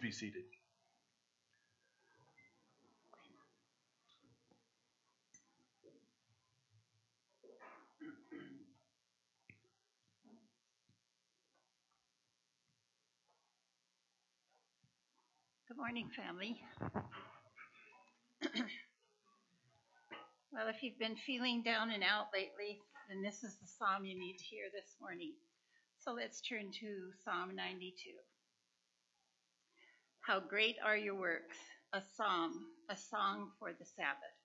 be seated. Good morning, family. well, if you've been feeling down and out lately, then this is the psalm you need to hear this morning. So let's turn to Psalm 92. How great are your works, a psalm, a song for the Sabbath.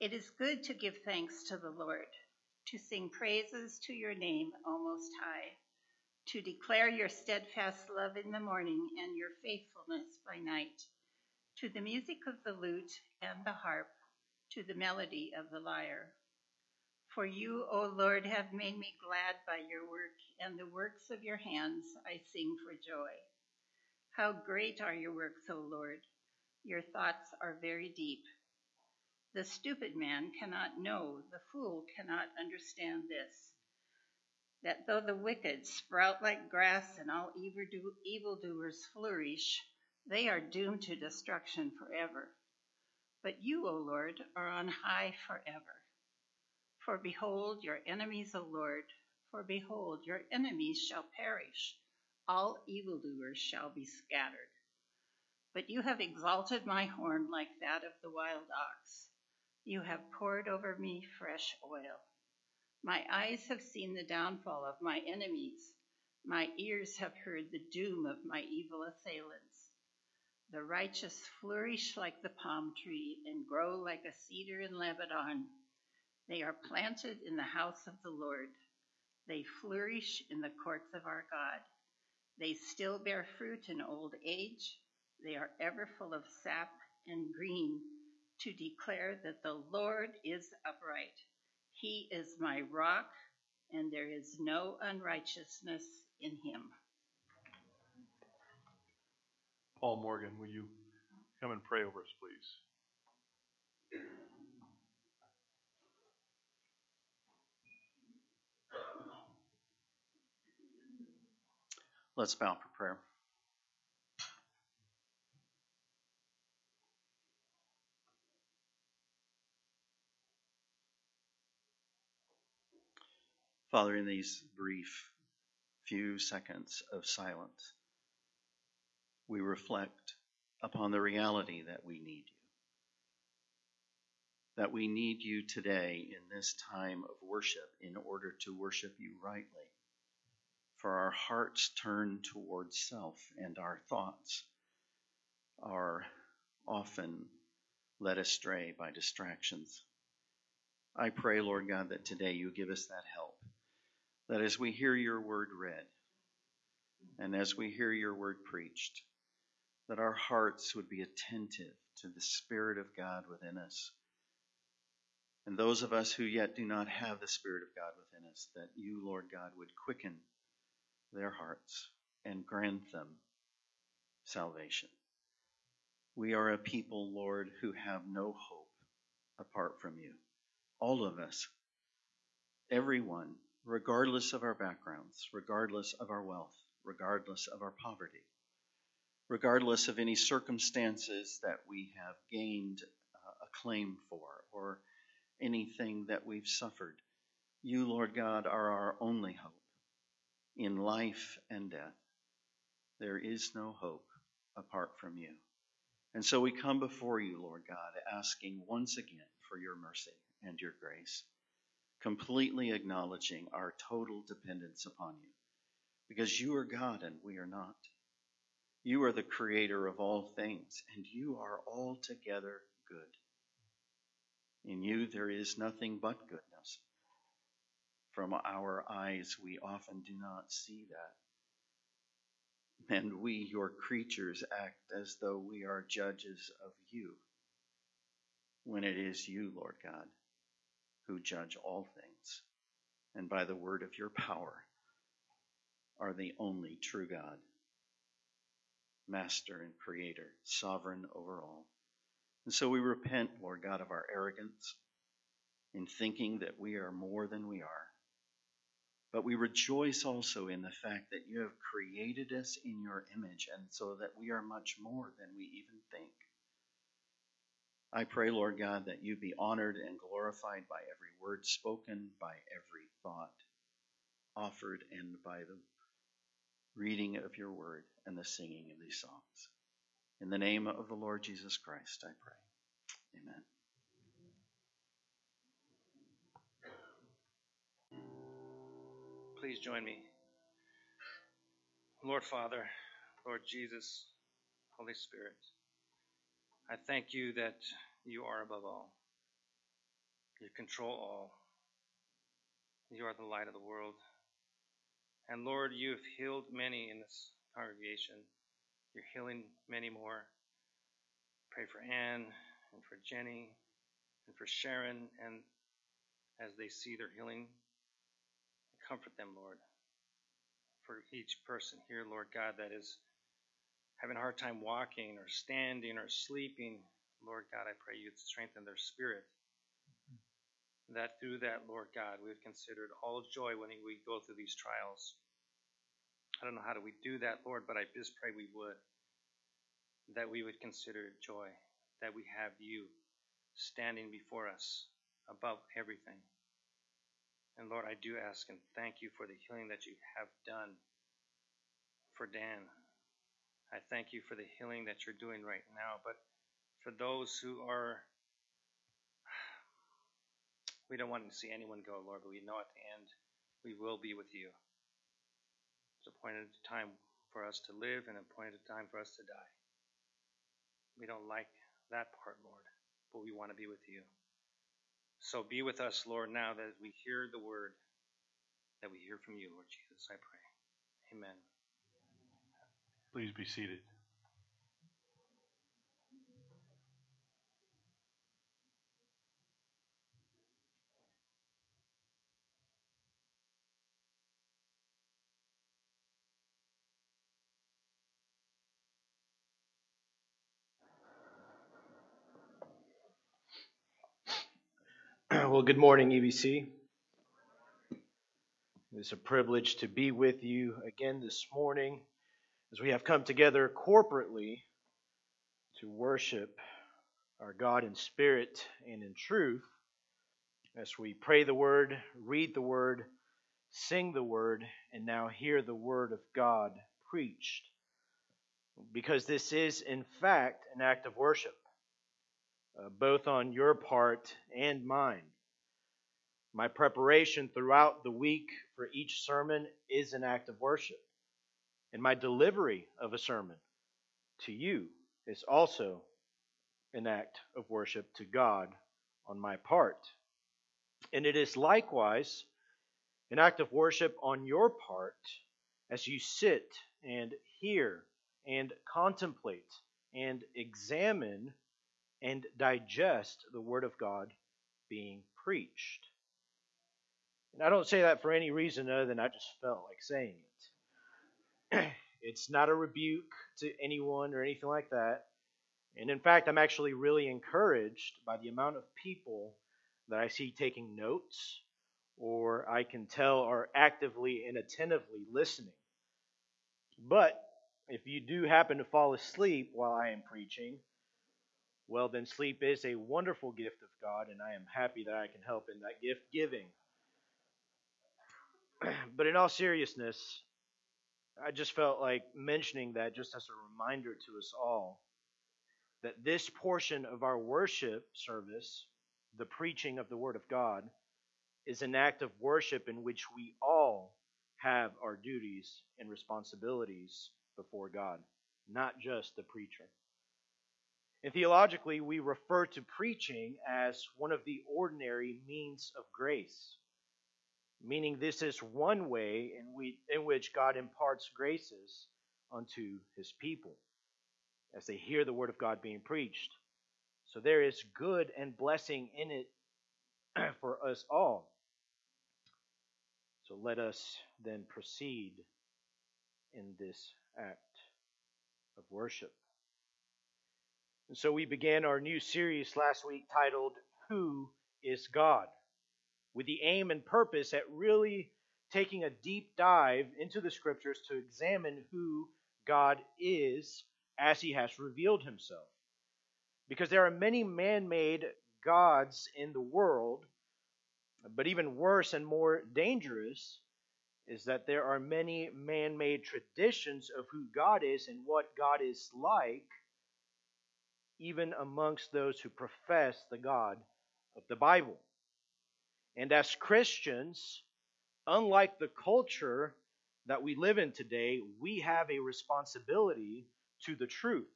It is good to give thanks to the Lord, to sing praises to your name, O Most High to declare your steadfast love in the morning and your faithfulness by night, to the music of the lute and the harp, to the melody of the lyre. For you, O Lord, have made me glad by your work, and the works of your hands I sing for joy. How great are your works, O Lord! Your thoughts are very deep. The stupid man cannot know, the fool cannot understand this that though the wicked sprout like grass and all evildoers flourish, they are doomed to destruction forever. But you, O Lord, are on high forever. For behold, your enemies, O Lord, for behold, your enemies shall perish, all evildoers shall be scattered. But you have exalted my horn like that of the wild ox. You have poured over me fresh oil. My eyes have seen the downfall of my enemies. My ears have heard the doom of my evil assailants. The righteous flourish like the palm tree and grow like a cedar in Lebanon. They are planted in the house of the Lord. They flourish in the courts of our God. They still bear fruit in old age. They are ever full of sap and green to declare that the Lord is upright. He is my rock, and there is no unrighteousness in him. Paul Morgan, will you come and pray over us, please? Let's bow for prayer. Father, in these brief few seconds of silence, we reflect upon the reality that we need you. That we need you today in this time of worship in order to worship you rightly. For our hearts turn towards self and our thoughts are often led astray by distractions. I pray, Lord God, that today you give us that help that as we hear your word read and as we hear your word preached, that our hearts would be attentive to the Spirit of God within us. And those of us who yet do not have the Spirit of God within us, that you, Lord God, would quicken their hearts and grant them salvation. We are a people, Lord, who have no hope apart from you. All of us, everyone regardless of our backgrounds, regardless of our wealth, regardless of our poverty, regardless of any circumstances that we have gained uh, a claim for or anything that we've suffered. You, Lord God, are our only hope in life and death. There is no hope apart from you. And so we come before you, Lord God, asking once again for your mercy and your grace completely acknowledging our total dependence upon you. Because you are God and we are not. You are the creator of all things, and you are altogether good. In you there is nothing but goodness. From our eyes, we often do not see that. And we, your creatures, act as though we are judges of you, when it is you, Lord God, who judge all things, and by the word of your power are the only true God, Master and Creator, sovereign over all. And so we repent, Lord God, of our arrogance in thinking that we are more than we are. But we rejoice also in the fact that you have created us in your image, and so that we are much more than we even think. I pray, Lord God, that you be honored and glorified by every word spoken, by every thought offered, and by the reading of your word and the singing of these songs. In the name of the Lord Jesus Christ, I pray. Amen. Please join me. Lord Father, Lord Jesus, Holy Spirit, I thank you that you are above all. You control all. You are the light of the world. And Lord, you have healed many in this congregation. You're healing many more. Pray for Anne and for Jenny and for Sharon, and as they see their healing, comfort them, Lord. For each person here, Lord God, that is having a hard time walking or standing or sleeping, Lord God, I pray you'd strengthen their spirit. That through that, Lord God, we would consider all joy when we go through these trials. I don't know how do we do that, Lord, but I just pray we would. That we would consider it joy, that we have you standing before us above everything. And Lord, I do ask and thank you for the healing that you have done for Dan. I thank you for the healing that you're doing right now. But for those who are, we don't want to see anyone go, Lord, but we know at the end we will be with you. It's appointed time for us to live and appointed time for us to die. We don't like that part, Lord, but we want to be with you. So be with us, Lord, now that we hear the word, that we hear from you, Lord Jesus, I pray. Amen. Please be seated. Well, good morning, EBC. It's a privilege to be with you again this morning as we have come together corporately to worship our God in spirit and in truth as we pray the Word, read the Word, sing the Word, and now hear the Word of God preached. Because this is, in fact, an act of worship uh, both on your part and mine. My preparation throughout the week for each sermon is an act of worship. And my delivery of a sermon to you is also an act of worship to God on my part. And it is likewise an act of worship on your part as you sit and hear and contemplate and examine and digest the Word of God being preached. And I don't say that for any reason other than I just felt like saying it. it's not a rebuke to anyone or anything like that. And in fact, I'm actually really encouraged by the amount of people that I see taking notes or I can tell are actively and attentively listening. But if you do happen to fall asleep while I am preaching, well, then sleep is a wonderful gift of God, and I am happy that I can help in that gift giving. but in all seriousness, I just felt like mentioning that just as a reminder to us all that this portion of our worship service, the preaching of the Word of God, is an act of worship in which we all have our duties and responsibilities before God, not just the preacher. And theologically, we refer to preaching as one of the ordinary means of grace, meaning this is one way in, we, in which God imparts graces unto his people as they hear the word of God being preached. So there is good and blessing in it for us all. So let us then proceed in this act of worship. And so we began our new series last week titled Who is God? With the aim and purpose at really taking a deep dive into the scriptures to examine who God is as he has revealed himself. Because there are many man made gods in the world, but even worse and more dangerous is that there are many man made traditions of who God is and what God is like, even amongst those who profess the God of the Bible. And as Christians, unlike the culture that we live in today, we have a responsibility to the truth.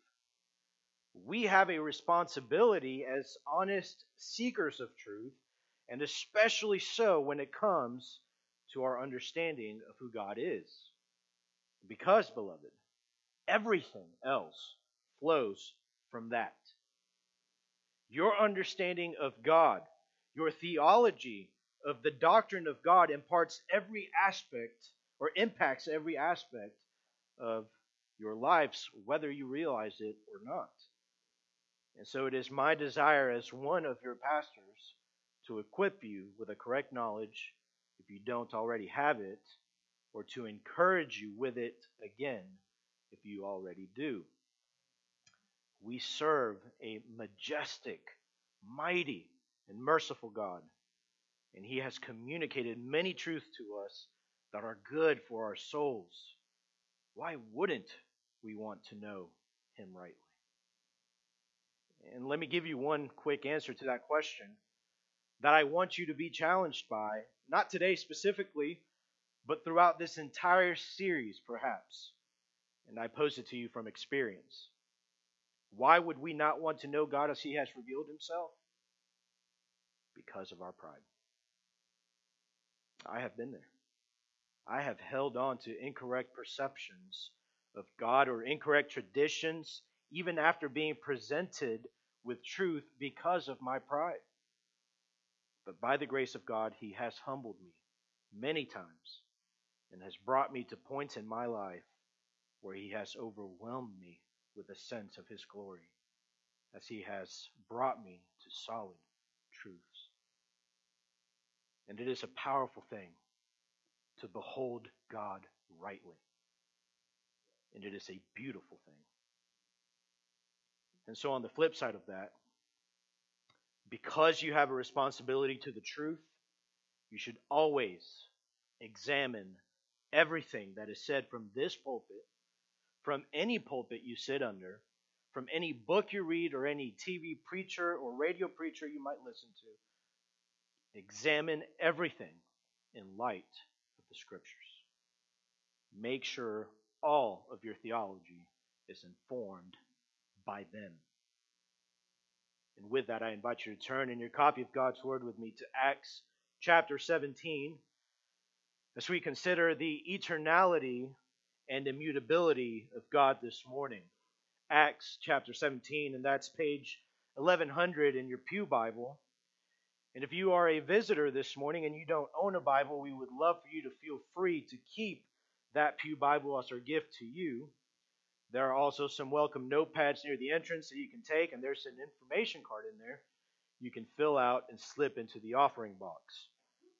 We have a responsibility as honest seekers of truth, and especially so when it comes to our understanding of who God is. Because, beloved, everything else flows from that. Your understanding of God, your theology of the doctrine of God imparts every aspect or impacts every aspect of your lives, whether you realize it or not. And so it is my desire as one of your pastors to equip you with a correct knowledge if you don't already have it, or to encourage you with it again if you already do. We serve a majestic, mighty, and merciful God, and He has communicated many truths to us that are good for our souls. Why wouldn't we want to know Him rightly? And let me give you one quick answer to that question that I want you to be challenged by, not today specifically, but throughout this entire series, perhaps. And I pose it to you from experience. Why would we not want to know God as He has revealed Himself? Because of our pride. I have been there. I have held on to incorrect perceptions of God or incorrect traditions, even after being presented with truth because of my pride. But by the grace of God, He has humbled me many times and has brought me to points in my life where He has overwhelmed me with a sense of His glory, as He has brought me to solid. And it is a powerful thing to behold God rightly. And it is a beautiful thing. And so, on the flip side of that, because you have a responsibility to the truth, you should always examine everything that is said from this pulpit, from any pulpit you sit under, from any book you read, or any TV preacher or radio preacher you might listen to. Examine everything in light of the Scriptures. Make sure all of your theology is informed by them. And with that, I invite you to turn in your copy of God's Word with me to Acts chapter 17 as we consider the eternality and immutability of God this morning. Acts chapter 17, and that's page 1100 in your Pew Bible. And if you are a visitor this morning and you don't own a Bible, we would love for you to feel free to keep that Pew Bible as our gift to you. There are also some welcome notepads near the entrance that you can take, and there's an information card in there you can fill out and slip into the offering box.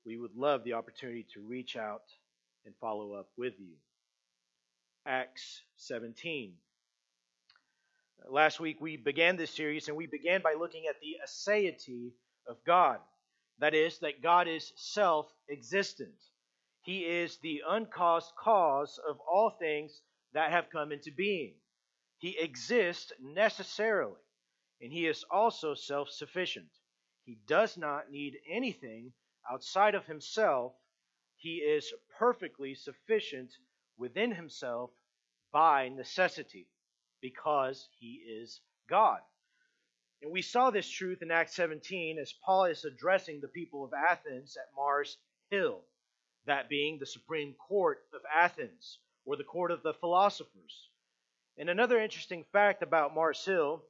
We would love the opportunity to reach out and follow up with you. Acts 17. Last week we began this series and we began by looking at the aseity of God. That is, that God is self existent. He is the uncaused cause of all things that have come into being. He exists necessarily, and he is also self sufficient. He does not need anything outside of himself. He is perfectly sufficient within himself by necessity because he is God. And we saw this truth in Acts 17 as Paul is addressing the people of Athens at Mars Hill, that being the supreme court of Athens or the court of the philosophers. And another interesting fact about Mars Hill,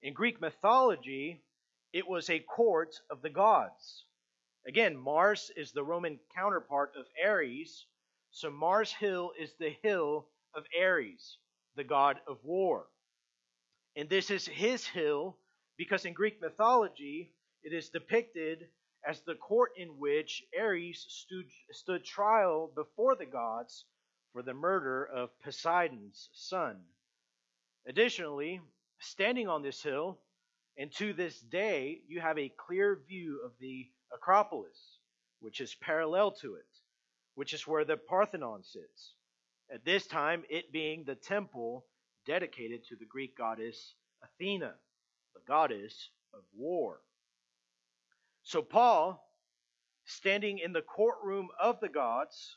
in Greek mythology, it was a court of the gods. Again, Mars is the Roman counterpart of Ares, so Mars Hill is the hill of Ares, the god of war. And this is his hill because in Greek mythology, it is depicted as the court in which Ares stood, stood trial before the gods for the murder of Poseidon's son. Additionally, standing on this hill, and to this day, you have a clear view of the Acropolis, which is parallel to it, which is where the Parthenon sits. At this time, it being the temple dedicated to the Greek goddess Athena, the goddess of war. So, Paul, standing in the courtroom of the gods,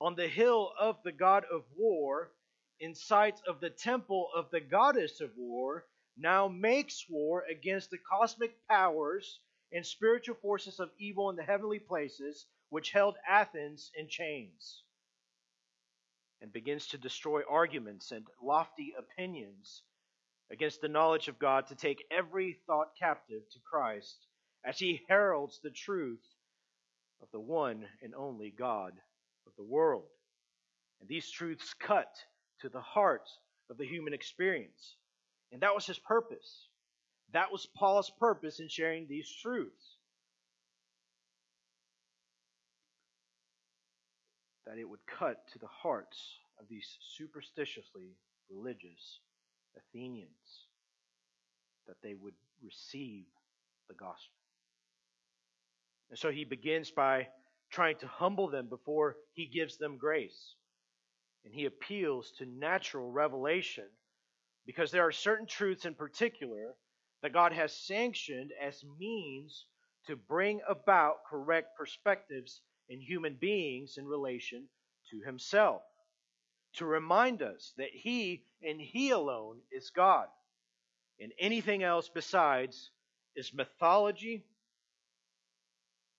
on the hill of the god of war, in sight of the temple of the goddess of war, now makes war against the cosmic powers and spiritual forces of evil in the heavenly places, which held Athens in chains, and begins to destroy arguments and lofty opinions against the knowledge of God to take every thought captive to Christ as he heralds the truth of the one and only God of the world. And these truths cut to the heart of the human experience. And that was his purpose. That was Paul's purpose in sharing these truths. That it would cut to the hearts of these superstitiously religious Athenians, that they would receive the gospel. And so he begins by trying to humble them before he gives them grace. And he appeals to natural revelation because there are certain truths in particular that God has sanctioned as means to bring about correct perspectives in human beings in relation to himself. To remind us that he and he alone is God. And anything else besides is mythology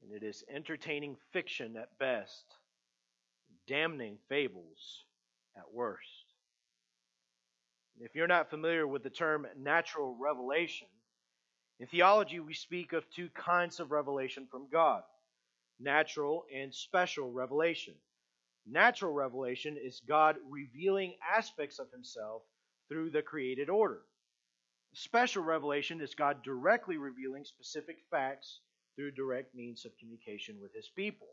and it is entertaining fiction at best, damning fables at worst. If you're not familiar with the term natural revelation, in theology we speak of two kinds of revelation from God natural and special revelation. Natural revelation is God revealing aspects of himself through the created order. Special revelation is God directly revealing specific facts through direct means of communication with his people,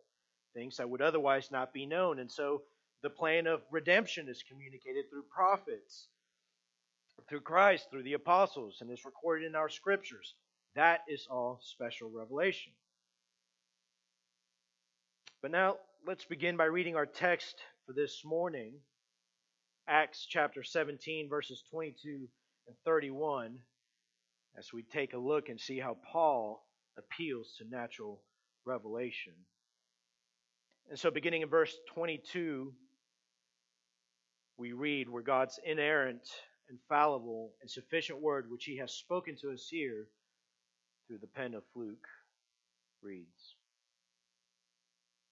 things that would otherwise not be known. And so the plan of redemption is communicated through prophets, through Christ, through the apostles, and is recorded in our scriptures. That is all special revelation. But now let's begin by reading our text for this morning Acts chapter 17, verses 22 and 31, as we take a look and see how Paul appeals to natural revelation. And so, beginning in verse 22, we read where God's inerrant, infallible, and sufficient word, which he has spoken to us here through the pen of Luke, reads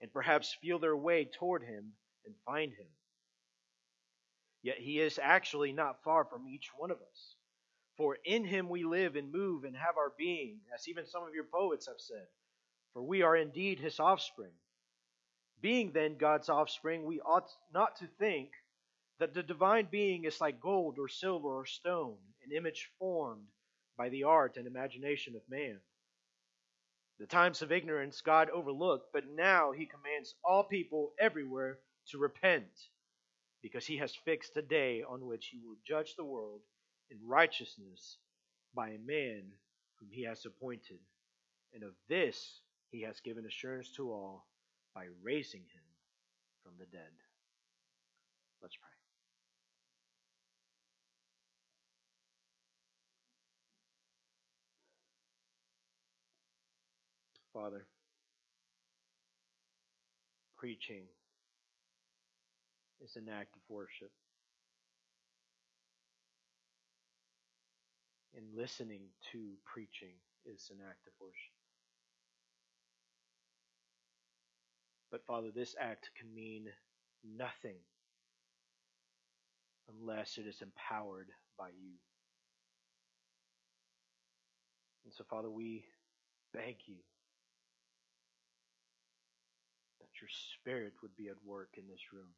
and perhaps feel their way toward him and find him. Yet he is actually not far from each one of us. For in him we live and move and have our being, as even some of your poets have said for we are indeed his offspring. Being then God's offspring, we ought not to think that the divine being is like gold or silver or stone, an image formed by the art and imagination of man. The times of ignorance God overlooked, but now he commands all people everywhere to repent, because he has fixed a day on which he will judge the world in righteousness by a man whom he has appointed. And of this he has given assurance to all by raising him from the dead. Let's pray. Father, preaching is an act of worship. And listening to preaching is an act of worship. But Father, this act can mean nothing unless it is empowered by you. And so, Father, we beg you your Spirit would be at work in this room.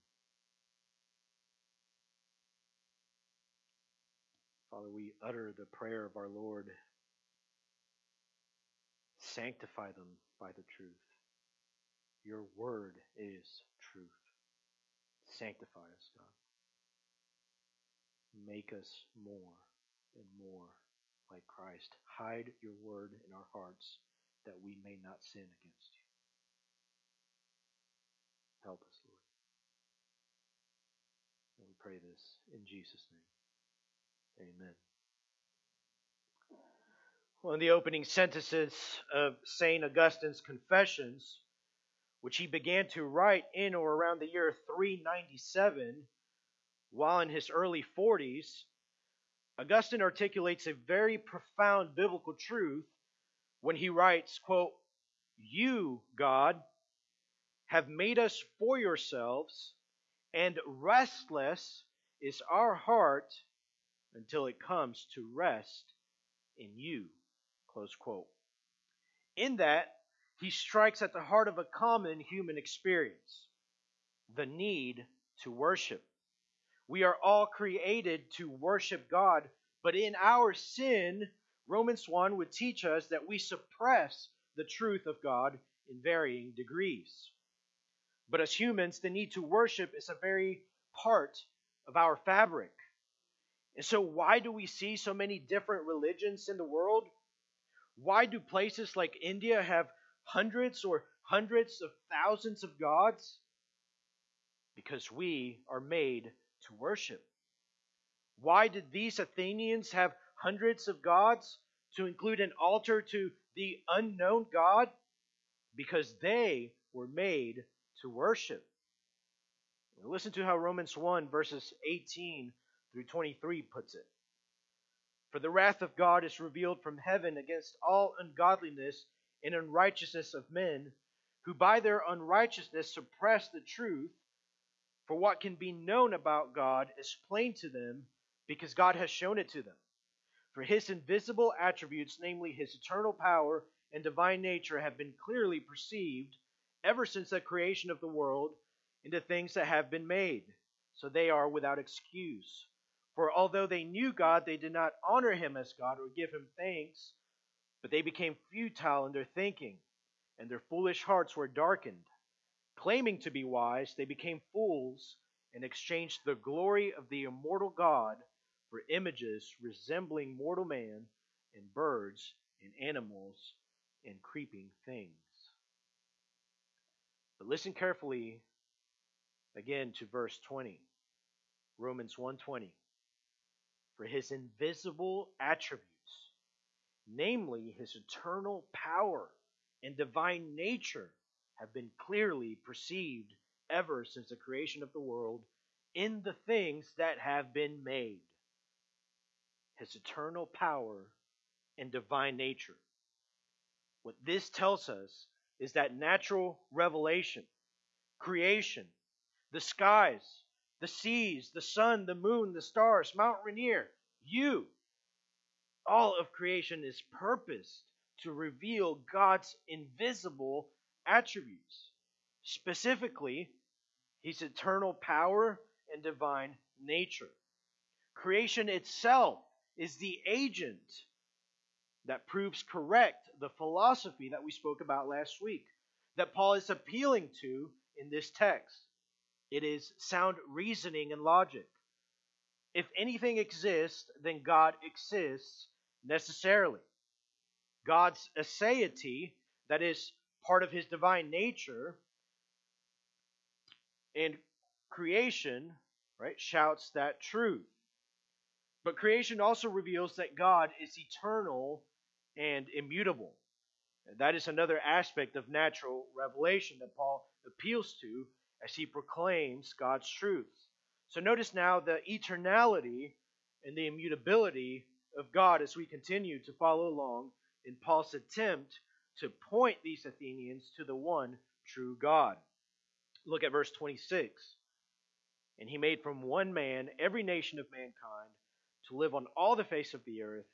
Father, we utter the prayer of our Lord. Sanctify them by the truth. Your word is truth. Sanctify us, God. Make us more and more like Christ. Hide your word in our hearts that we may not sin against you. Help us, Lord. And we pray this in Jesus' name. Amen. One of the opening sentences of St. Augustine's Confessions, which he began to write in or around the year 397, while in his early 40s, Augustine articulates a very profound biblical truth when he writes, quote, You, God, have made us for yourselves, and restless is our heart until it comes to rest in you. Close quote. In that, he strikes at the heart of a common human experience the need to worship. We are all created to worship God, but in our sin, Romans 1 would teach us that we suppress the truth of God in varying degrees. But as humans, the need to worship is a very part of our fabric. And so, why do we see so many different religions in the world? Why do places like India have hundreds or hundreds of thousands of gods? Because we are made to worship. Why did these Athenians have hundreds of gods to include an altar to the unknown God? Because they were made to worship. Listen to how Romans 1, verses 18 through 23 puts it. For the wrath of God is revealed from heaven against all ungodliness and unrighteousness of men, who by their unrighteousness suppress the truth. For what can be known about God is plain to them, because God has shown it to them. For his invisible attributes, namely his eternal power and divine nature, have been clearly perceived ever since the creation of the world into things that have been made, so they are without excuse. For although they knew God, they did not honor him as God or give him thanks, but they became futile in their thinking, and their foolish hearts were darkened. Claiming to be wise, they became fools and exchanged the glory of the immortal God for images resembling mortal man and birds and animals and creeping things. But listen carefully again to verse 20. Romans 1:20 for his invisible attributes, namely his eternal power and divine nature, have been clearly perceived ever since the creation of the world in the things that have been made. His eternal power and divine nature. What this tells us is that natural revelation, creation, the skies, the seas, the sun, the moon, the stars, Mount Rainier, you. All of creation is purposed to reveal God's invisible attributes, specifically, His eternal power and divine nature. Creation itself is the agent that proves correct the philosophy that we spoke about last week, that Paul is appealing to in this text. It is sound reasoning and logic. If anything exists, then God exists necessarily. God's aseity, that is part of his divine nature, and creation right, shouts that truth. But creation also reveals that God is eternal and immutable. That is another aspect of natural revelation that Paul appeals to as he proclaims God's truths. So notice now the eternality and the immutability of God as we continue to follow along in Paul's attempt to point these Athenians to the one true God. Look at verse 26. And he made from one man every nation of mankind to live on all the face of the earth,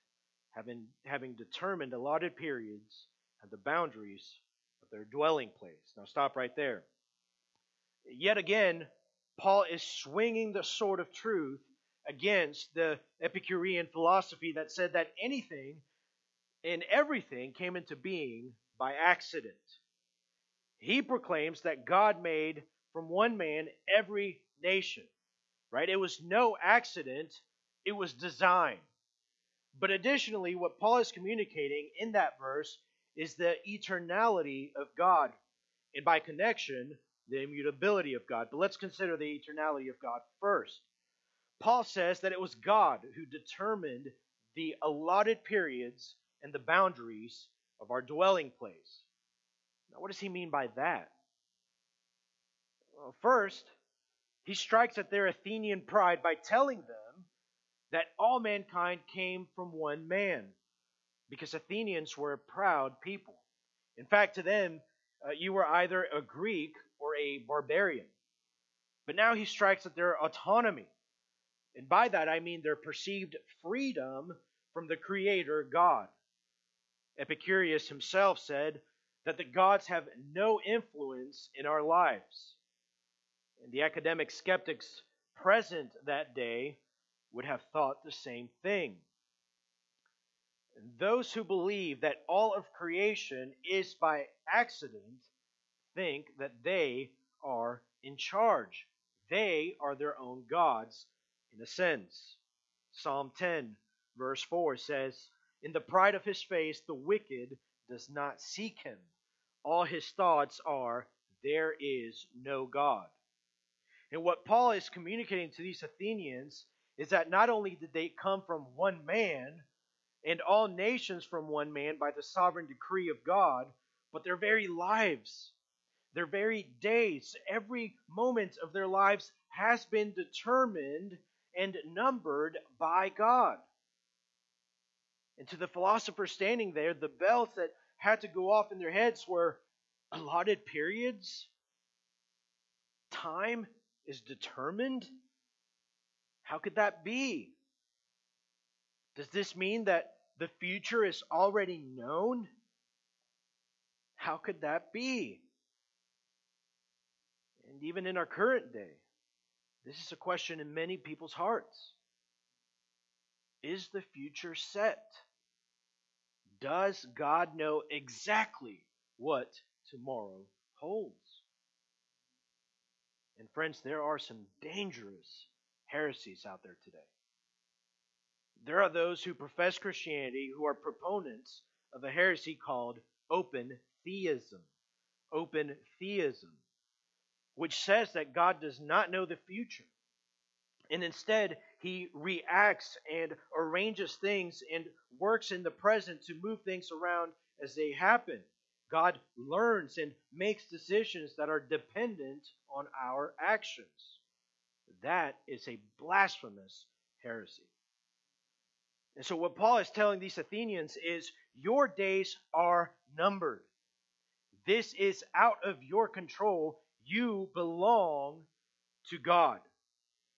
having, having determined allotted periods and the boundaries of their dwelling place. Now, stop right there. Yet again, Paul is swinging the sword of truth against the Epicurean philosophy that said that anything and everything came into being by accident. He proclaims that God made from one man every nation, right? It was no accident, it was design. But additionally, what Paul is communicating in that verse is the eternality of God, and by connection, the immutability of God. But let's consider the eternality of God first. Paul says that it was God who determined the allotted periods and the boundaries of our dwelling place. Now, what does he mean by that? Well, first, he strikes at their Athenian pride by telling them that all mankind came from one man, because Athenians were a proud people. In fact, to them, uh, you were either a Greek or a barbarian. But now he strikes at their autonomy. And by that I mean their perceived freedom from the Creator God. Epicurus himself said that the gods have no influence in our lives. And the academic skeptics present that day would have thought the same thing. Those who believe that all of creation is by accident think that they are in charge. They are their own gods, in a sense. Psalm 10, verse 4 says, In the pride of his face, the wicked does not seek him. All his thoughts are, There is no God. And what Paul is communicating to these Athenians is that not only did they come from one man, and all nations from one man by the sovereign decree of God, but their very lives their very days, every moment of their lives has been determined and numbered by God. And to the philosopher standing there, the bells that had to go off in their heads were allotted periods. Time is determined. How could that be? Does this mean that the future is already known? How could that be? And even in our current day, this is a question in many people's hearts. Is the future set? Does God know exactly what tomorrow holds? And friends, there are some dangerous heresies out there today. There are those who profess Christianity who are proponents of a heresy called open theism. Open theism which says that God does not know the future. And instead, he reacts and arranges things and works in the present to move things around as they happen. God learns and makes decisions that are dependent on our actions. That is a blasphemous heresy. And so, what Paul is telling these Athenians is your days are numbered. This is out of your control you belong to God.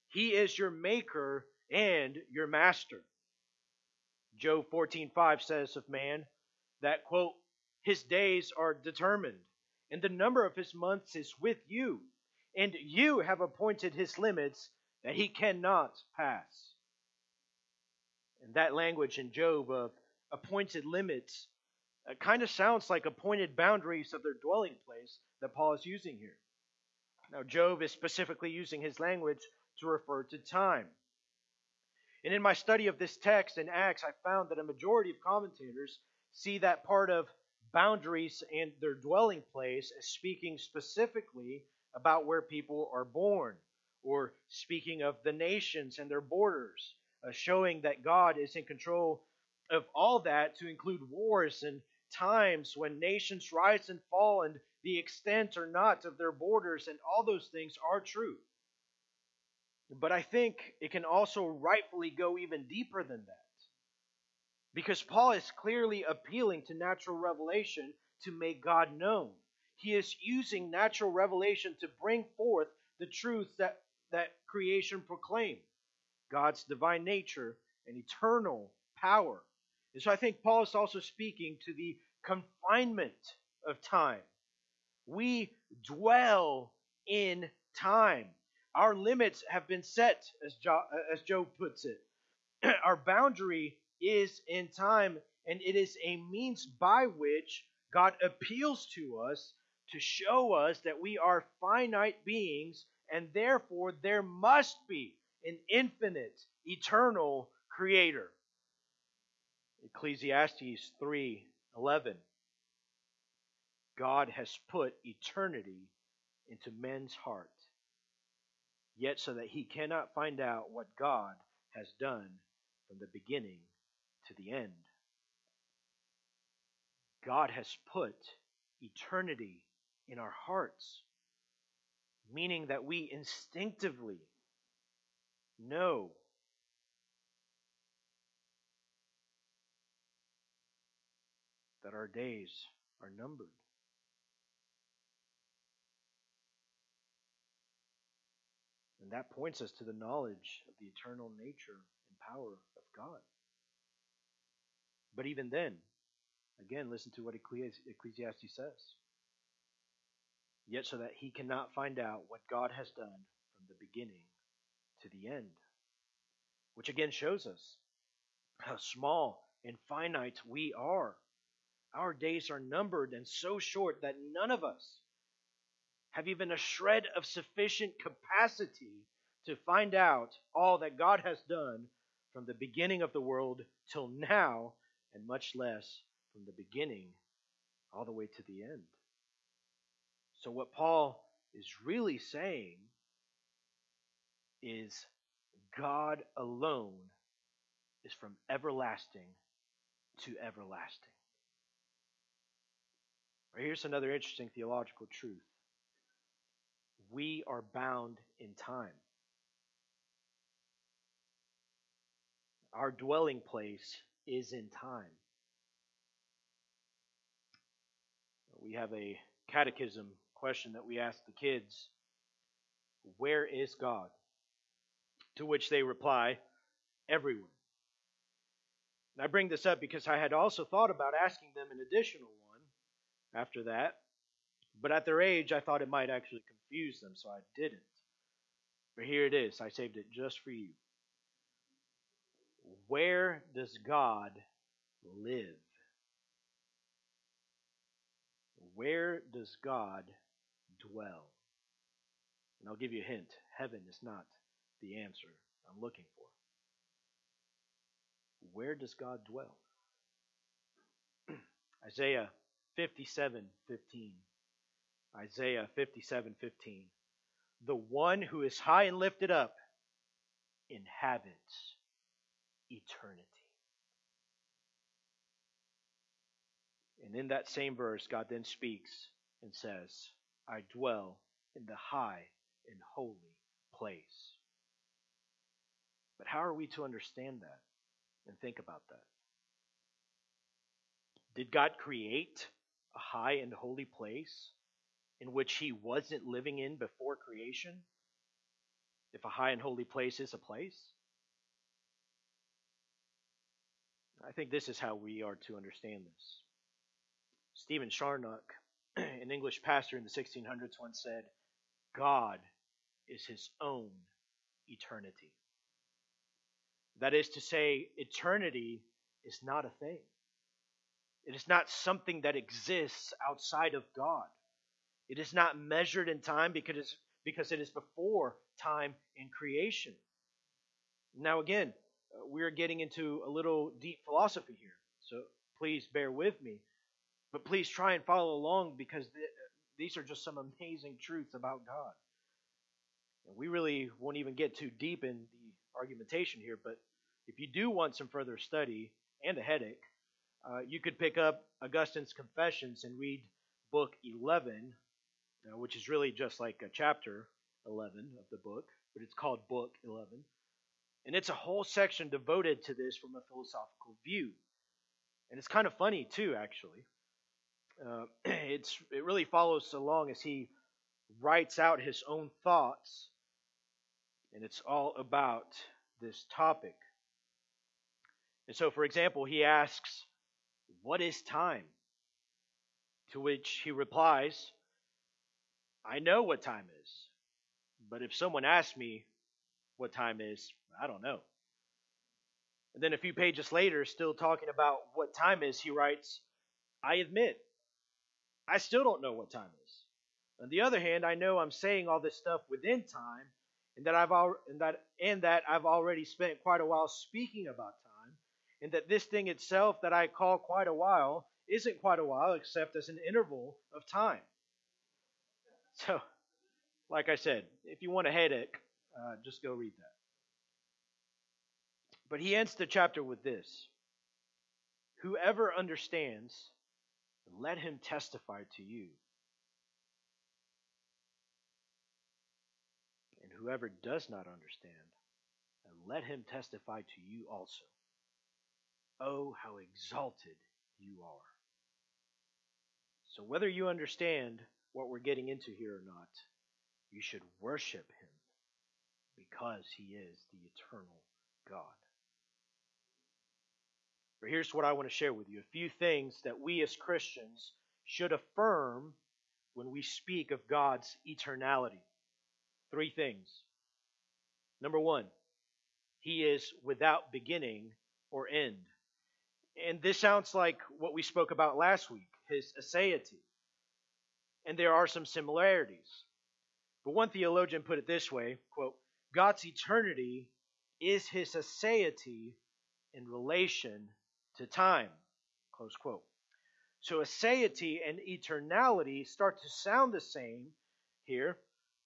He is your maker and your master. Job 14:5 says of man that quote his days are determined and the number of his months is with you and you have appointed his limits that he cannot pass. And that language in Job of appointed limits uh, kind of sounds like appointed boundaries of their dwelling place that Paul is using here. Now, Job is specifically using his language to refer to time. And in my study of this text in Acts, I found that a majority of commentators see that part of boundaries and their dwelling place as speaking specifically about where people are born, or speaking of the nations and their borders, uh, showing that God is in control of all that to include wars and times when nations rise and fall and the extent or not of their borders, and all those things are true. But I think it can also rightfully go even deeper than that. Because Paul is clearly appealing to natural revelation to make God known. He is using natural revelation to bring forth the truths that, that creation proclaimed God's divine nature and eternal power. And so I think Paul is also speaking to the confinement of time. We dwell in time. Our limits have been set, as, jo- as Job puts it. Our boundary is in time, and it is a means by which God appeals to us to show us that we are finite beings, and therefore there must be an infinite, eternal creator. Ecclesiastes 3:11 God has put eternity into men's heart, yet so that he cannot find out what God has done from the beginning to the end. God has put eternity in our hearts, meaning that we instinctively know that our days are numbered. And that points us to the knowledge of the eternal nature and power of God. But even then, again, listen to what Ecclesiastes says. Yet so that he cannot find out what God has done from the beginning to the end. Which again shows us how small and finite we are. Our days are numbered and so short that none of us have even a shred of sufficient capacity to find out all that God has done from the beginning of the world till now, and much less from the beginning all the way to the end. So, what Paul is really saying is God alone is from everlasting to everlasting. here's another interesting theological truth we are bound in time. Our dwelling place is in time. We have a catechism question that we ask the kids Where is God? To which they reply, Everywhere. And I bring this up because I had also thought about asking them an additional one after that, but at their age, I thought it might actually confuse them, so I didn't. But here it is. I saved it just for you. Where does God live? Where does God dwell? And I'll give you a hint heaven is not the answer I'm looking for. Where does God dwell? Isaiah 57 15. Isaiah 57 15. The one who is high and lifted up inhabits eternity. And in that same verse, God then speaks and says, I dwell in the high and holy place. But how are we to understand that and think about that? Did God create a high and holy place in which he wasn't living in before creation? If a high and holy place is a place? I think this is how we are to understand this. Stephen Charnock, an English pastor in the 1600s, once said, God is his own eternity. That is to say, eternity is not a thing. It is not something that exists outside of God. It is not measured in time because, it's, because it is before time in creation. Now, again, uh, we're getting into a little deep philosophy here, so please bear with me. But please try and follow along because th- these are just some amazing truths about God. And we really won't even get too deep in the argumentation here, but if you do want some further study and a headache, uh, you could pick up Augustine's Confessions and read book 11, uh, which is really just like a chapter 11 of the book, but it's called book 11. And it's a whole section devoted to this from a philosophical view. And it's kind of funny, too, actually. Uh, it's, it really follows along as he writes out his own thoughts, and it's all about this topic. And so, for example, he asks, What is time? To which he replies, I know what time is. But if someone asks me what time is, I don't know. And then a few pages later, still talking about what time is, he writes, I admit, I still don't know what time is. On the other hand, I know I'm saying all this stuff within time, and that I've al- and that and that I've already spent quite a while speaking about time, and that this thing itself that I call quite a while isn't quite a while except as an interval of time. So, like I said, if you want a headache, uh, just go read that. But he ends the chapter with this Whoever understands, let him testify to you. And whoever does not understand, let him testify to you also. Oh, how exalted you are. So, whether you understand what we're getting into here or not, you should worship him because he is the eternal God. But here's what I want to share with you a few things that we as Christians should affirm when we speak of God's eternality. Three things. Number one, he is without beginning or end. And this sounds like what we spoke about last week, his aseity. And there are some similarities. But one theologian put it this way quote, God's eternity is his aseity in relation to time. Close quote. So aseity and eternality start to sound the same here,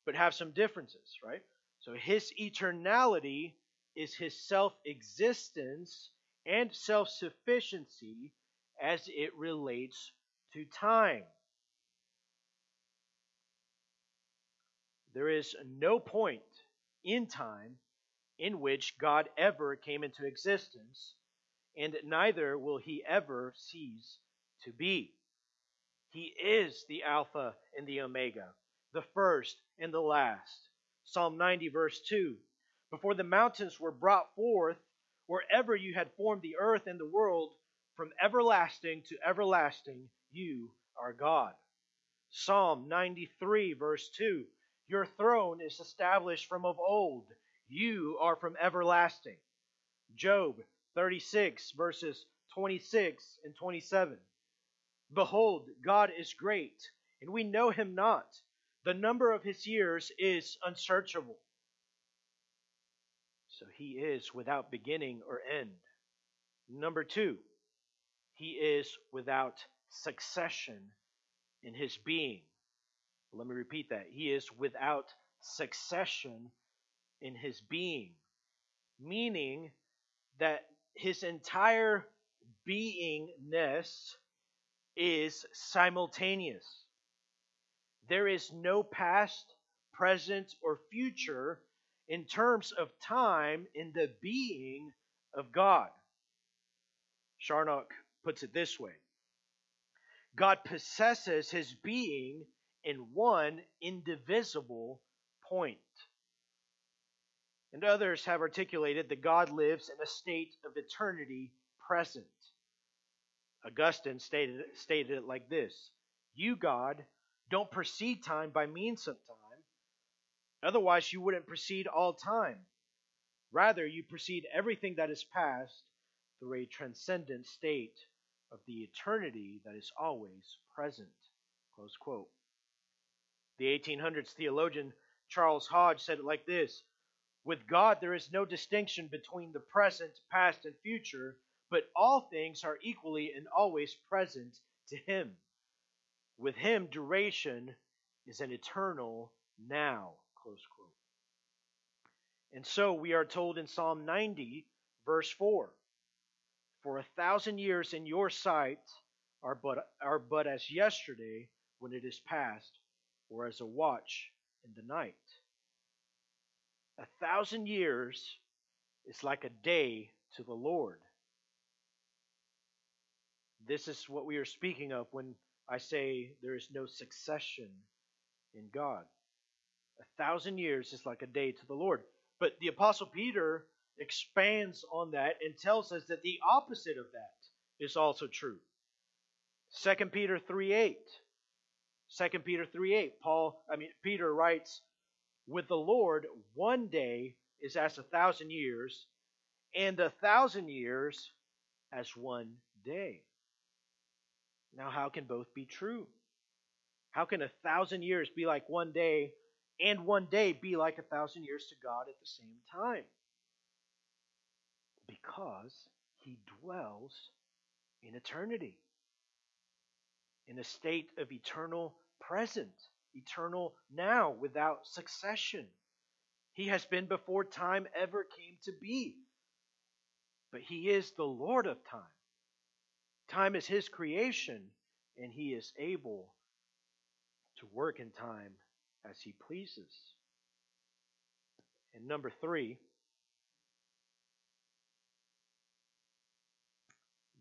but have some differences, right? So his eternality is his self existence and self sufficiency as it relates to time. There is no point in time in which God ever came into existence, and neither will he ever cease to be. He is the Alpha and the Omega, the first and the last. Psalm 90, verse 2 Before the mountains were brought forth, wherever you had formed the earth and the world, from everlasting to everlasting, you are God. Psalm 93, verse 2 Your throne is established from of old, you are from everlasting. Job 36, verses 26 and 27. Behold, God is great, and we know him not. The number of his years is unsearchable. So he is without beginning or end. Number two, he is without succession in his being. Let me repeat that. He is without succession in his being, meaning that his entire beingness is simultaneous. There is no past, present, or future in terms of time in the being of God. Charnock puts it this way God possesses his being in one indivisible point. And others have articulated that God lives in a state of eternity present. Augustine stated, stated it like this You, God, don't precede time by means of time. Otherwise, you wouldn't precede all time. Rather, you precede everything that is past through a transcendent state of the eternity that is always present. Close quote. The 1800s theologian Charles Hodge said it like this With God, there is no distinction between the present, past, and future, but all things are equally and always present to Him. With Him, duration is an eternal now. Close quote. And so we are told in Psalm 90, verse 4 For a thousand years in your sight are but, are but as yesterday when it is past, or as a watch in the night. A thousand years is like a day to the Lord. This is what we are speaking of when I say there is no succession in God. A thousand years is like a day to the Lord. But the Apostle Peter expands on that and tells us that the opposite of that is also true. 2 Peter 3 8. 2 Peter 3 8. Paul, I mean, Peter writes, With the Lord, one day is as a thousand years, and a thousand years as one day. Now, how can both be true? How can a thousand years be like one day, and one day be like a thousand years to God at the same time? Because he dwells in eternity, in a state of eternal present, eternal now, without succession. He has been before time ever came to be. But he is the Lord of time. Time is his creation, and he is able to work in time as he pleases. And number three,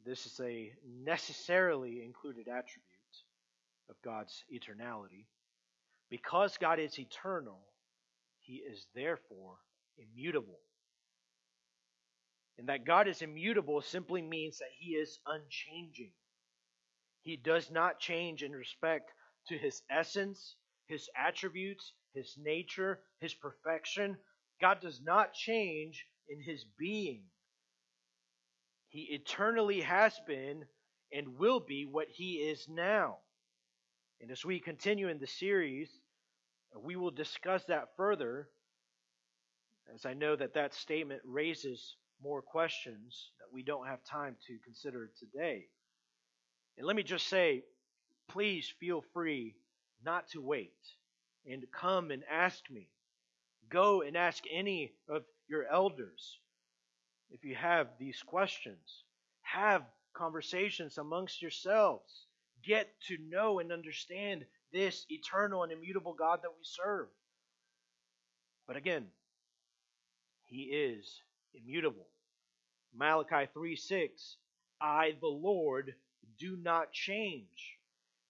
this is a necessarily included attribute of God's eternality. Because God is eternal, he is therefore immutable. And that God is immutable simply means that he is unchanging. He does not change in respect to his essence, his attributes, his nature, his perfection. God does not change in his being. He eternally has been and will be what he is now. And as we continue in the series, we will discuss that further, as I know that that statement raises more questions that we don't have time to consider today. And let me just say, please feel free not to wait and come and ask me. Go and ask any of your elders if you have these questions. Have conversations amongst yourselves. Get to know and understand this eternal and immutable God that we serve. But again, He is immutable. Malachi 3 6, I, the Lord, do not change.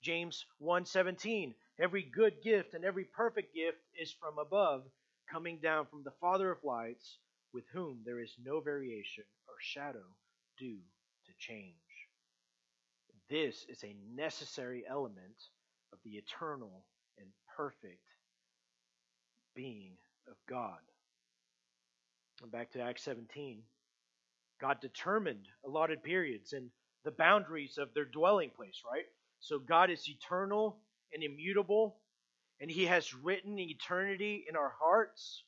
James 1:17 Every good gift and every perfect gift is from above coming down from the father of lights with whom there is no variation or shadow due to change this is a necessary element of the eternal and perfect being of God. And back to Acts 17. God determined allotted periods and the boundaries of their dwelling place, right? So God is eternal and immutable, and He has written eternity in our hearts.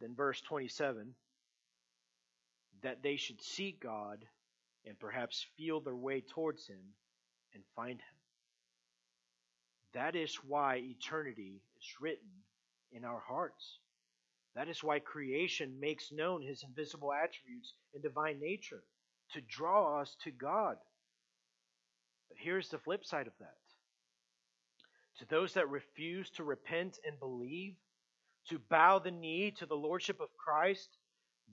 Then, verse 27 that they should seek God and perhaps feel their way towards Him and find Him. That is why eternity is written in our hearts. That is why creation makes known His invisible attributes and divine nature to draw us to God. But here's the flip side of that. To those that refuse to repent and believe, to bow the knee to the Lordship of Christ,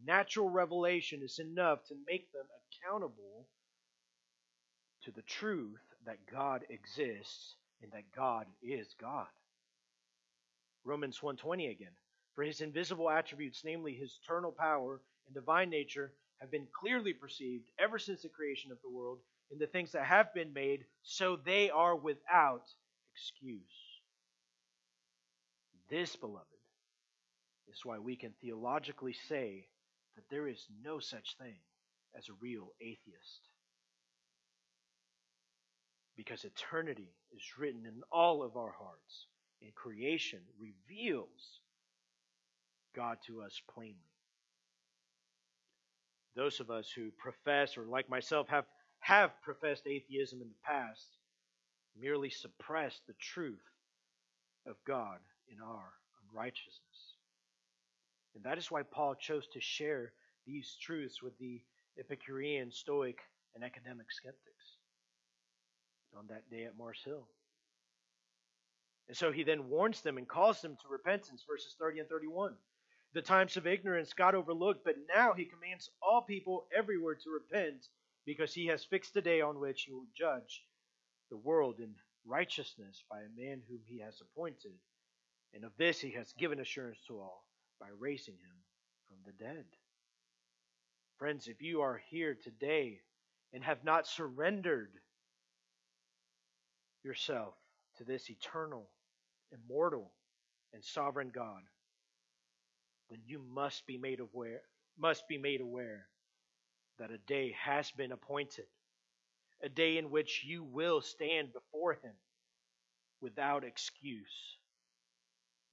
natural revelation is enough to make them accountable to the truth that God exists and that God is God. Romans 1:20 again. For his invisible attributes, namely his eternal power and divine nature, have been clearly perceived ever since the creation of the world in the things that have been made, so they are without excuse. This, beloved, is why we can theologically say that there is no such thing as a real atheist. Because eternity is written in all of our hearts, and creation reveals God to us plainly. Those of us who profess, or like myself, have, have professed atheism in the past, merely suppress the truth of God in our unrighteousness. And that is why Paul chose to share these truths with the Epicurean, Stoic, and academic skeptics on that day at Mars Hill. And so he then warns them and calls them to repentance, verses 30 and 31. The times of ignorance God overlooked, but now he commands all people everywhere to repent because he has fixed a day on which he will judge the world in righteousness by a man whom he has appointed. And of this he has given assurance to all by raising him from the dead. Friends, if you are here today and have not surrendered yourself to this eternal, immortal, and sovereign God, then you must be made aware must be made aware that a day has been appointed, a day in which you will stand before him without excuse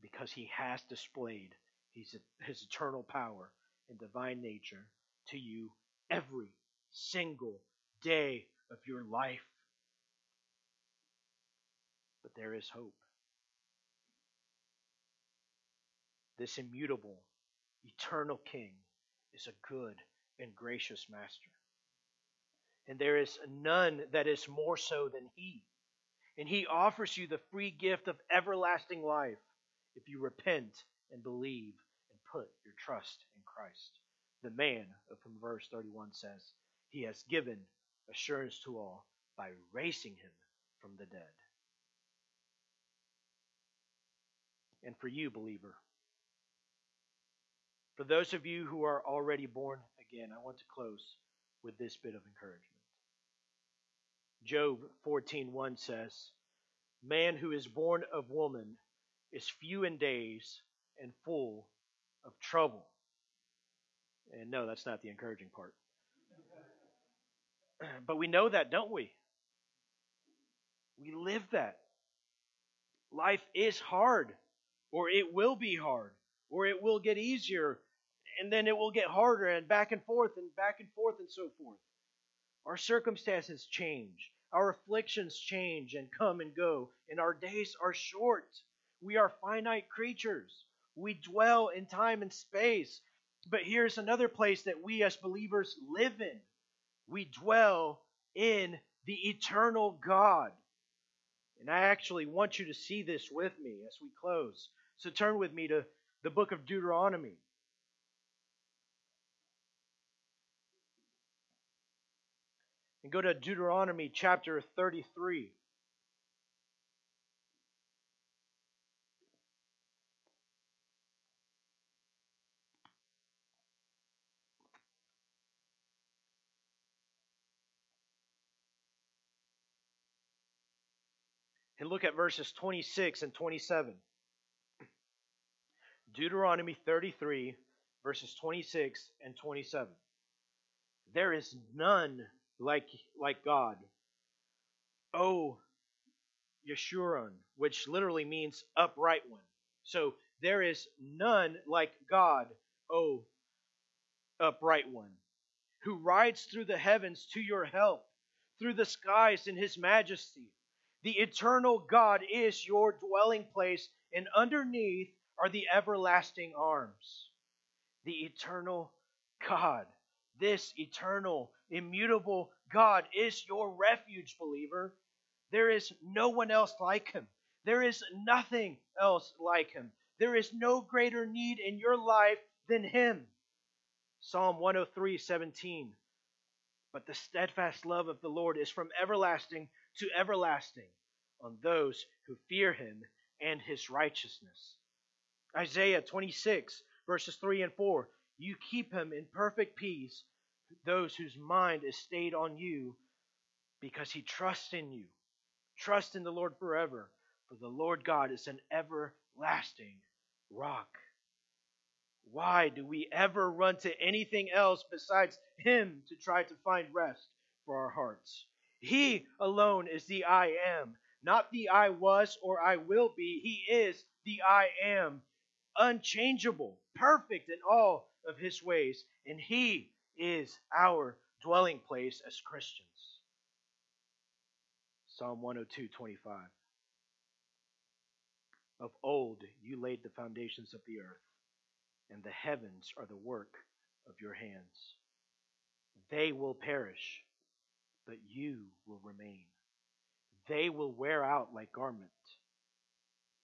because he has displayed his, his eternal power and divine nature to you every single day of your life. But there is hope. This immutable, eternal King is a good and gracious Master. And there is none that is more so than He. And He offers you the free gift of everlasting life if you repent and believe and put your trust in Christ. The man of whom verse 31 says, He has given assurance to all by raising him from the dead. And for you, believer, for those of you who are already born again, I want to close with this bit of encouragement. Job 14:1 says, "Man who is born of woman is few in days and full of trouble." And no, that's not the encouraging part. But we know that, don't we? We live that. Life is hard, or it will be hard, or it will get easier, and then it will get harder, and back and forth, and back and forth, and so forth. Our circumstances change. Our afflictions change and come and go, and our days are short. We are finite creatures. We dwell in time and space. But here's another place that we as believers live in we dwell in the eternal God. And I actually want you to see this with me as we close. So turn with me to the book of Deuteronomy. And go to Deuteronomy chapter 33. And look at verses 26 and 27. Deuteronomy 33, verses 26 and 27. There is none like, like God. O Yeshurun, which literally means upright one. So there is none like God, O upright one, who rides through the heavens to your help, through the skies in his majesty. The eternal God is your dwelling place, and underneath are the everlasting arms. The eternal God, this eternal, immutable God is your refuge, believer. There is no one else like him. There is nothing else like him. There is no greater need in your life than him. Psalm 103 17. But the steadfast love of the Lord is from everlasting to everlasting on those who fear him and his righteousness. Isaiah 26, verses 3 and 4. You keep him in perfect peace, those whose mind is stayed on you, because he trusts in you. Trust in the Lord forever, for the Lord God is an everlasting rock. Why do we ever run to anything else besides him to try to find rest for our hearts? He alone is the I am, not the I was or I will be. He is the I am, unchangeable, perfect in all of his ways, and he is our dwelling place as Christians. Psalm 102:25 Of old you laid the foundations of the earth, and the heavens are the work of your hands. They will perish, but you will remain. They will wear out like garment.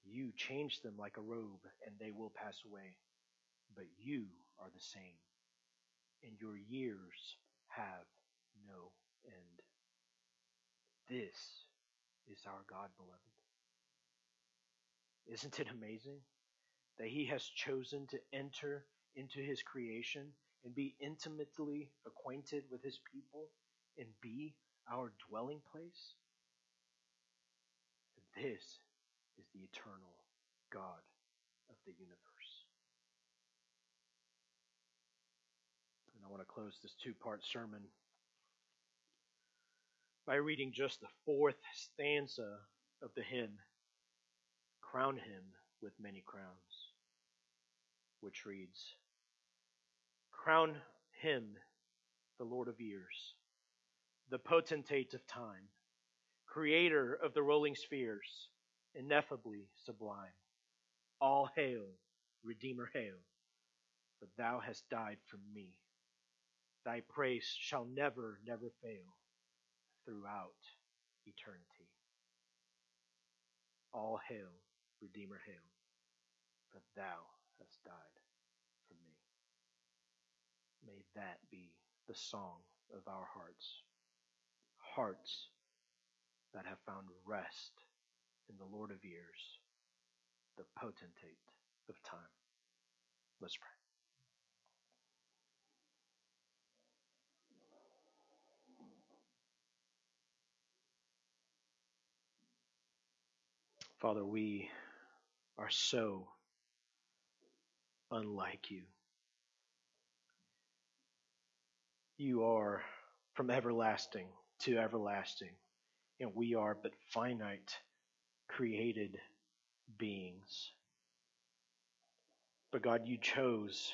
You change them like a robe, and they will pass away. But you are the same, and your years have no end. This is our God, beloved. Isn't it amazing that He has chosen to enter into His creation and be intimately acquainted with His people and be our dwelling place? This is the eternal God of the universe. And I want to close this two part sermon by reading just the fourth stanza of the hymn, Crown Him with Many Crowns, which reads Crown Him, the Lord of years, the potentate of time, creator of the rolling spheres, ineffably sublime. All hail, Redeemer, hail, for thou hast died for me. Thy praise shall never, never fail throughout eternity. All hail, Redeemer, hail, for thou hast died for me. May that be the song of our hearts. Hearts that have found rest in the Lord of years, the potentate of time. Let's pray. Father, we are so unlike you. You are from everlasting to everlasting, and we are but finite, created beings. But God, you chose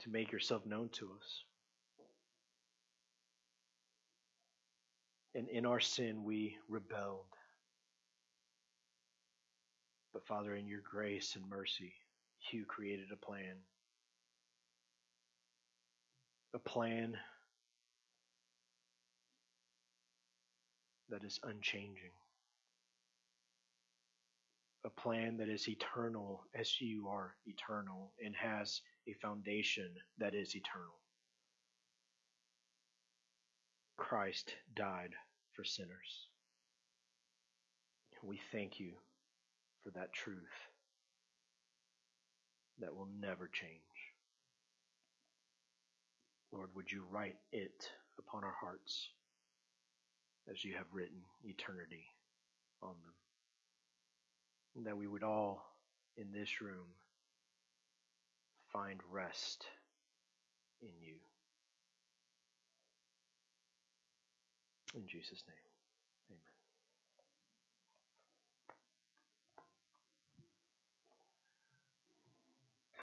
to make yourself known to us. And in our sin, we rebelled. But Father, in your grace and mercy, you created a plan. A plan that is unchanging. A plan that is eternal as you are eternal and has a foundation that is eternal. Christ died for sinners. We thank you for that truth that will never change. Lord, would you write it upon our hearts as you have written eternity on them? And that we would all in this room find rest in you. In Jesus' name.